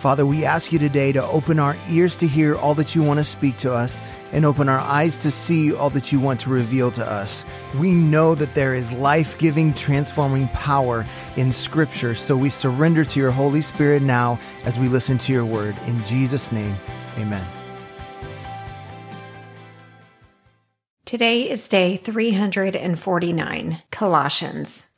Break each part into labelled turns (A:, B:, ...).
A: Father, we ask you today to open our ears to hear all that you want to speak to us and open our eyes to see all that you want to reveal to us. We know that there is life giving, transforming power in Scripture, so we surrender to your Holy Spirit now as we listen to your word. In Jesus' name, amen.
B: Today is day 349, Colossians.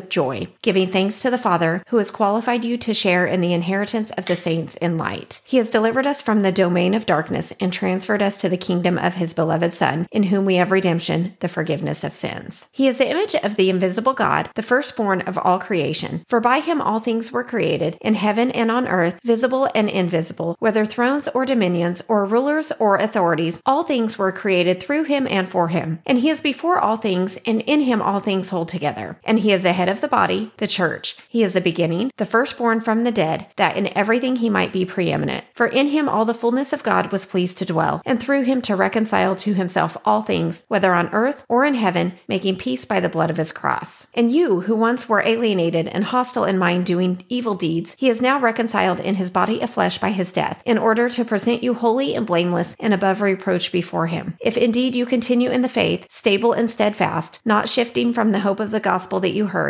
B: with joy, giving thanks to the Father who has qualified you to share in the inheritance of the saints in light. He has delivered us from the domain of darkness and transferred us to the kingdom of his beloved Son, in whom we have redemption, the forgiveness of sins. He is the image of the invisible God, the firstborn of all creation. For by him all things were created, in heaven and on earth, visible and invisible, whether thrones or dominions, or rulers or authorities, all things were created through him and for him. And he is before all things, and in him all things hold together. And he is the head of the body, the church. He is the beginning, the firstborn from the dead, that in everything he might be preeminent. For in him all the fullness of God was pleased to dwell, and through him to reconcile to himself all things, whether on earth or in heaven, making peace by the blood of his cross. And you, who once were alienated and hostile in mind, doing evil deeds, he is now reconciled in his body of flesh by his death, in order to present you holy and blameless and above reproach before him. If indeed you continue in the faith, stable and steadfast, not shifting from the hope of the gospel that you heard,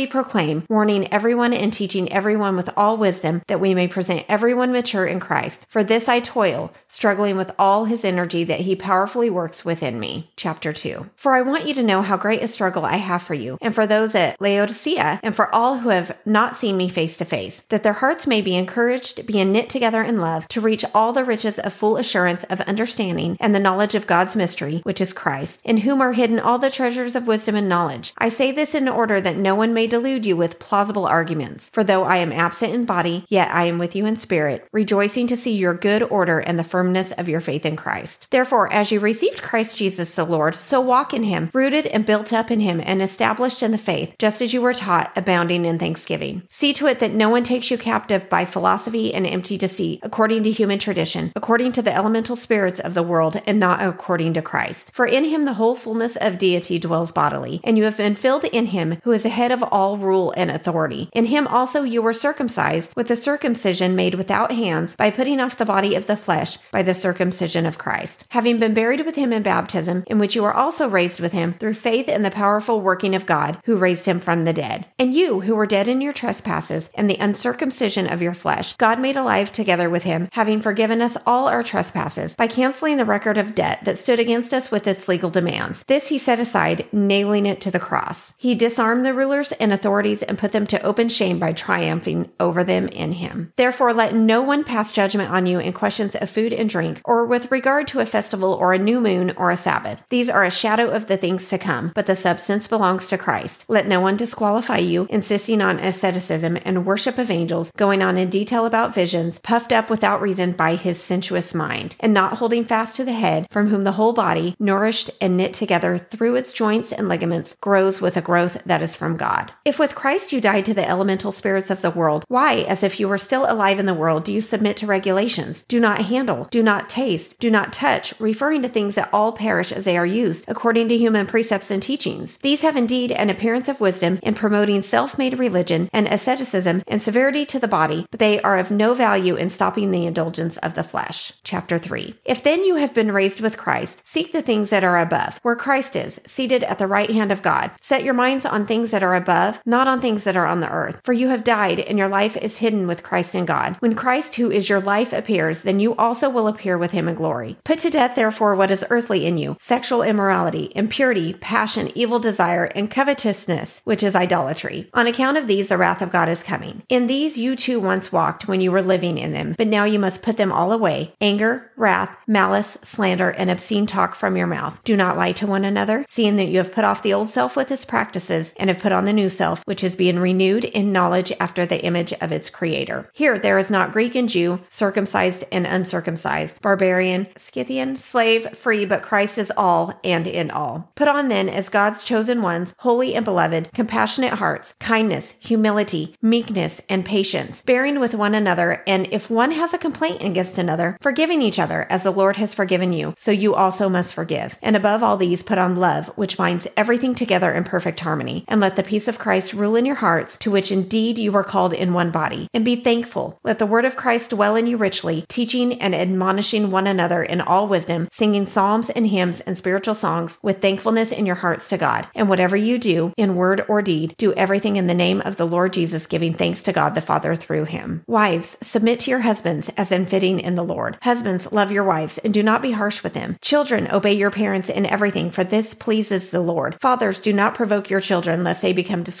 B: proclaim, warning everyone and teaching everyone with all wisdom, that we may present everyone mature in Christ. For this I toil, struggling with all his energy that he powerfully works within me. Chapter 2. For I want you to know how great a struggle I have for you, and for those at Laodicea, and for all who have not seen me face to face, that their hearts may be encouraged, being knit together in love, to reach all the riches of full assurance of understanding and the knowledge of God's mystery, which is Christ, in whom are hidden all the treasures of wisdom and knowledge. I say this in order that no one may delude you with plausible arguments. For though I am absent in body, yet I am with you in spirit, rejoicing to see your good order and the firmness of your faith in Christ. Therefore, as you received Christ Jesus the Lord, so walk in him, rooted and built up in him, and established in the faith, just as you were taught, abounding in thanksgiving. See to it that no one takes you captive by philosophy and empty deceit, according to human tradition, according to the elemental spirits of the world, and not according to Christ. For in him the whole fullness of deity dwells bodily, and you have been filled in him who is the head of all rule and authority. In him also you were circumcised with the circumcision made without hands by putting off the body of the flesh by the circumcision of Christ, having been buried with him in baptism, in which you were also raised with him through faith in the powerful working of God who raised him from the dead. And you who were dead in your trespasses and the uncircumcision of your flesh, God made alive together with him, having forgiven us all our trespasses by canceling the record of debt that stood against us with its legal demands. This he set aside, nailing it to the cross. He disarmed the rulers and and authorities and put them to open shame by triumphing over them in him. Therefore, let no one pass judgment on you in questions of food and drink, or with regard to a festival or a new moon or a Sabbath. These are a shadow of the things to come, but the substance belongs to Christ. Let no one disqualify you, insisting on asceticism and worship of angels, going on in detail about visions, puffed up without reason by his sensuous mind, and not holding fast to the head, from whom the whole body, nourished and knit together through its joints and ligaments, grows with a growth that is from God. If with Christ you died to the elemental spirits of the world, why, as if you were still alive in the world, do you submit to regulations? Do not handle, do not taste, do not touch, referring to things that all perish as they are used, according to human precepts and teachings. These have indeed an appearance of wisdom in promoting self made religion and asceticism and severity to the body, but they are of no value in stopping the indulgence of the flesh. Chapter 3. If then you have been raised with Christ, seek the things that are above, where Christ is, seated at the right hand of God. Set your minds on things that are above, not on things that are on the earth. For you have died, and your life is hidden with Christ in God. When Christ, who is your life, appears, then you also will appear with him in glory. Put to death, therefore, what is earthly in you sexual immorality, impurity, passion, evil desire, and covetousness, which is idolatry. On account of these, the wrath of God is coming. In these you too once walked when you were living in them, but now you must put them all away anger, wrath, malice, slander, and obscene talk from your mouth. Do not lie to one another, seeing that you have put off the old self with its practices and have put on the new self, which is being renewed in knowledge after the image of its creator. Here there is not Greek and Jew, circumcised and uncircumcised, barbarian, Scythian, slave, free, but Christ is all and in all. Put on then, as God's chosen ones, holy and beloved, compassionate hearts, kindness, humility, meekness, and patience, bearing with one another, and if one has a complaint against another, forgiving each other as the Lord has forgiven you, so you also must forgive. And above all these, put on love, which binds everything together in perfect harmony. And let the peace of Christ rule in your hearts, to which indeed you are called in one body. And be thankful. Let the word of Christ dwell in you richly, teaching and admonishing one another in all wisdom, singing psalms and hymns and spiritual songs with thankfulness in your hearts to God. And whatever you do, in word or deed, do everything in the name of the Lord Jesus, giving thanks to God the Father through him. Wives, submit to your husbands as in fitting in the Lord. Husbands, love your wives and do not be harsh with them. Children, obey your parents in everything, for this pleases the Lord. Fathers, do not provoke your children lest they become discouraged.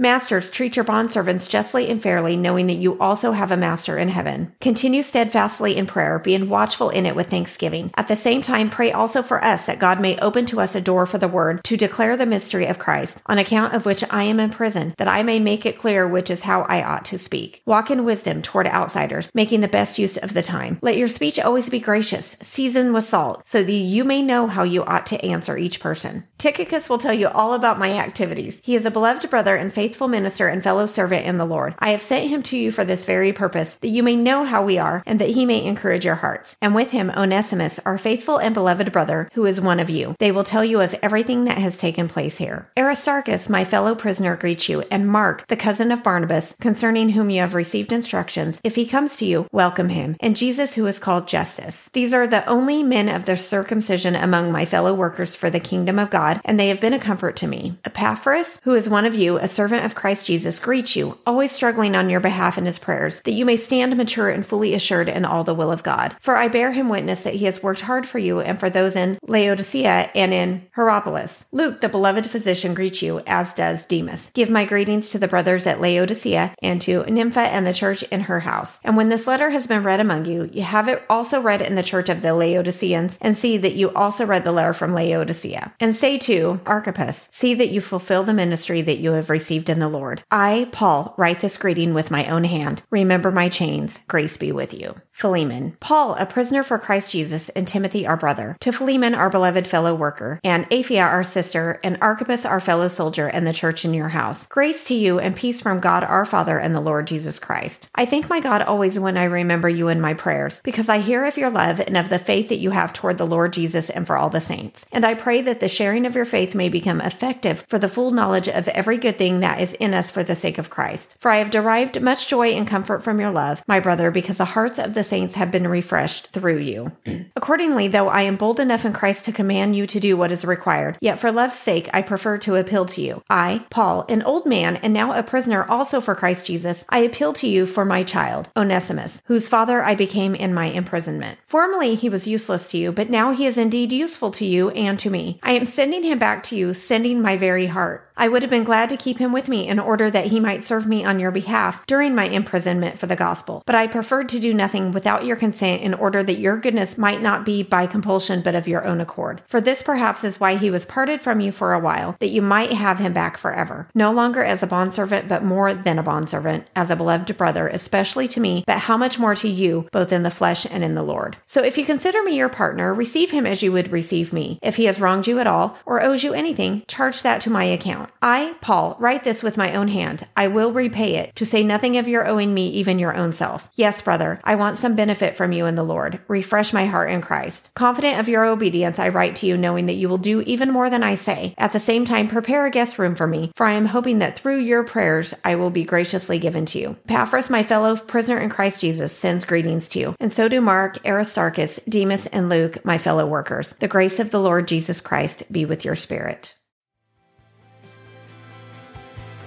B: Masters, treat your bondservants justly and fairly, knowing that you also have a master in heaven. Continue steadfastly in prayer, being watchful in it with thanksgiving. At the same time, pray also for us that God may open to us a door for the word to declare the mystery of Christ, on account of which I am in prison, that I may make it clear which is how I ought to speak. Walk in wisdom toward outsiders, making the best use of the time. Let your speech always be gracious, seasoned with salt, so that you may know how you ought to answer each person. Tychicus will tell you all about my activities. He is a beloved brother and faithful minister and fellow servant in the Lord. I have sent him to you for this very purpose, that you may know how we are, and that he may encourage your hearts. And with him, Onesimus, our faithful and beloved brother, who is one of you. They will tell you of everything that has taken place here. Aristarchus, my fellow prisoner, greets you, and Mark, the cousin of Barnabas, concerning whom you have received instructions. If he comes to you, welcome him, and Jesus, who is called Justus. These are the only men of the circumcision among my fellow workers for the kingdom of God, and they have been a comfort to me. Epaphras, who is one of you, a servant of Christ Jesus, greets you, always struggling on your behalf in his prayers, that you may stand mature and fully assured in all the will of God. For I bear him witness that he has worked hard for you and for those in Laodicea and in Hierapolis. Luke, the beloved physician, greets you, as does Demas. Give my greetings to the brothers at Laodicea and to Nympha and the church in her house. And when this letter has been read among you, you have it also read in the church of the Laodiceans, and see that you also read the letter from Laodicea. And say to Archippus, see that you fulfill the ministry that you have received in the Lord. I, Paul, write this greeting with my own hand. Remember my chains. Grace be with you. Philemon. Paul, a prisoner for Christ Jesus, and Timothy, our brother, to Philemon, our beloved fellow worker, and Apphia, our sister, and Archippus, our fellow soldier, and the church in your house. Grace to you and peace from God our Father and the Lord Jesus Christ. I thank my God always when I remember you in my prayers, because I hear of your love and of the faith that you have toward the Lord Jesus and for all the saints. And I pray that the sharing of your faith may become effective for the full knowledge of every good thing that is in us for the sake of Christ. For I have derived much joy and comfort from your love, my brother, because the hearts of the saints have been refreshed through you. Accordingly, though I am bold enough in Christ to command you to do what is required, yet for love's sake I prefer to appeal to you. I, Paul, an old man and now a prisoner also for Christ Jesus, I appeal to you for my child, Onesimus, whose father I became in my imprisonment. Formerly he was useless to you, but now he is indeed useful to you and to me. I am sending him back to you, sending my very heart. I would have been glad to keep him with me in order that he might serve me on your behalf during my imprisonment for the gospel. But I preferred to do nothing without your consent in order that your goodness might not be by compulsion but of your own accord. For this perhaps is why he was parted from you for a while, that you might have him back forever. No longer as a bondservant, but more than a bondservant, as a beloved brother, especially to me, but how much more to you, both in the flesh and in the Lord. So if you consider me your partner, receive him as you would receive me. If he has wronged you at all, or owes you anything, charge that to my account. I, Paul, write this with my own hand. I will repay it, to say nothing of your owing me even your own self. Yes, brother, I want some benefit from you in the Lord. Refresh my heart in Christ. Confident of your obedience, I write to you, knowing that you will do even more than I say. At the same time, prepare a guest room for me, for I am hoping that through your prayers I will be graciously given to you. Epaphras, my fellow prisoner in Christ Jesus, sends greetings to you, and so do Mark, Aristarchus, Demas, and Luke, my fellow workers. The grace of the Lord Jesus Christ be with your spirit.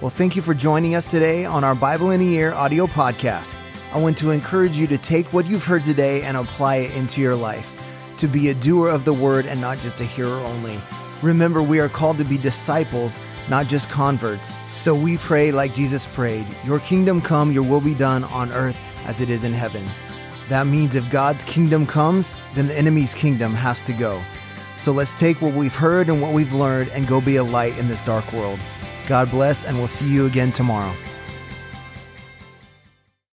A: Well, thank you for joining us today on our Bible in a Year audio podcast. I want to encourage you to take what you've heard today and apply it into your life, to be a doer of the word and not just a hearer only. Remember, we are called to be disciples, not just converts. So we pray like Jesus prayed Your kingdom come, your will be done on earth as it is in heaven. That means if God's kingdom comes, then the enemy's kingdom has to go. So let's take what we've heard and what we've learned and go be a light in this dark world. God bless, and we'll see you again tomorrow.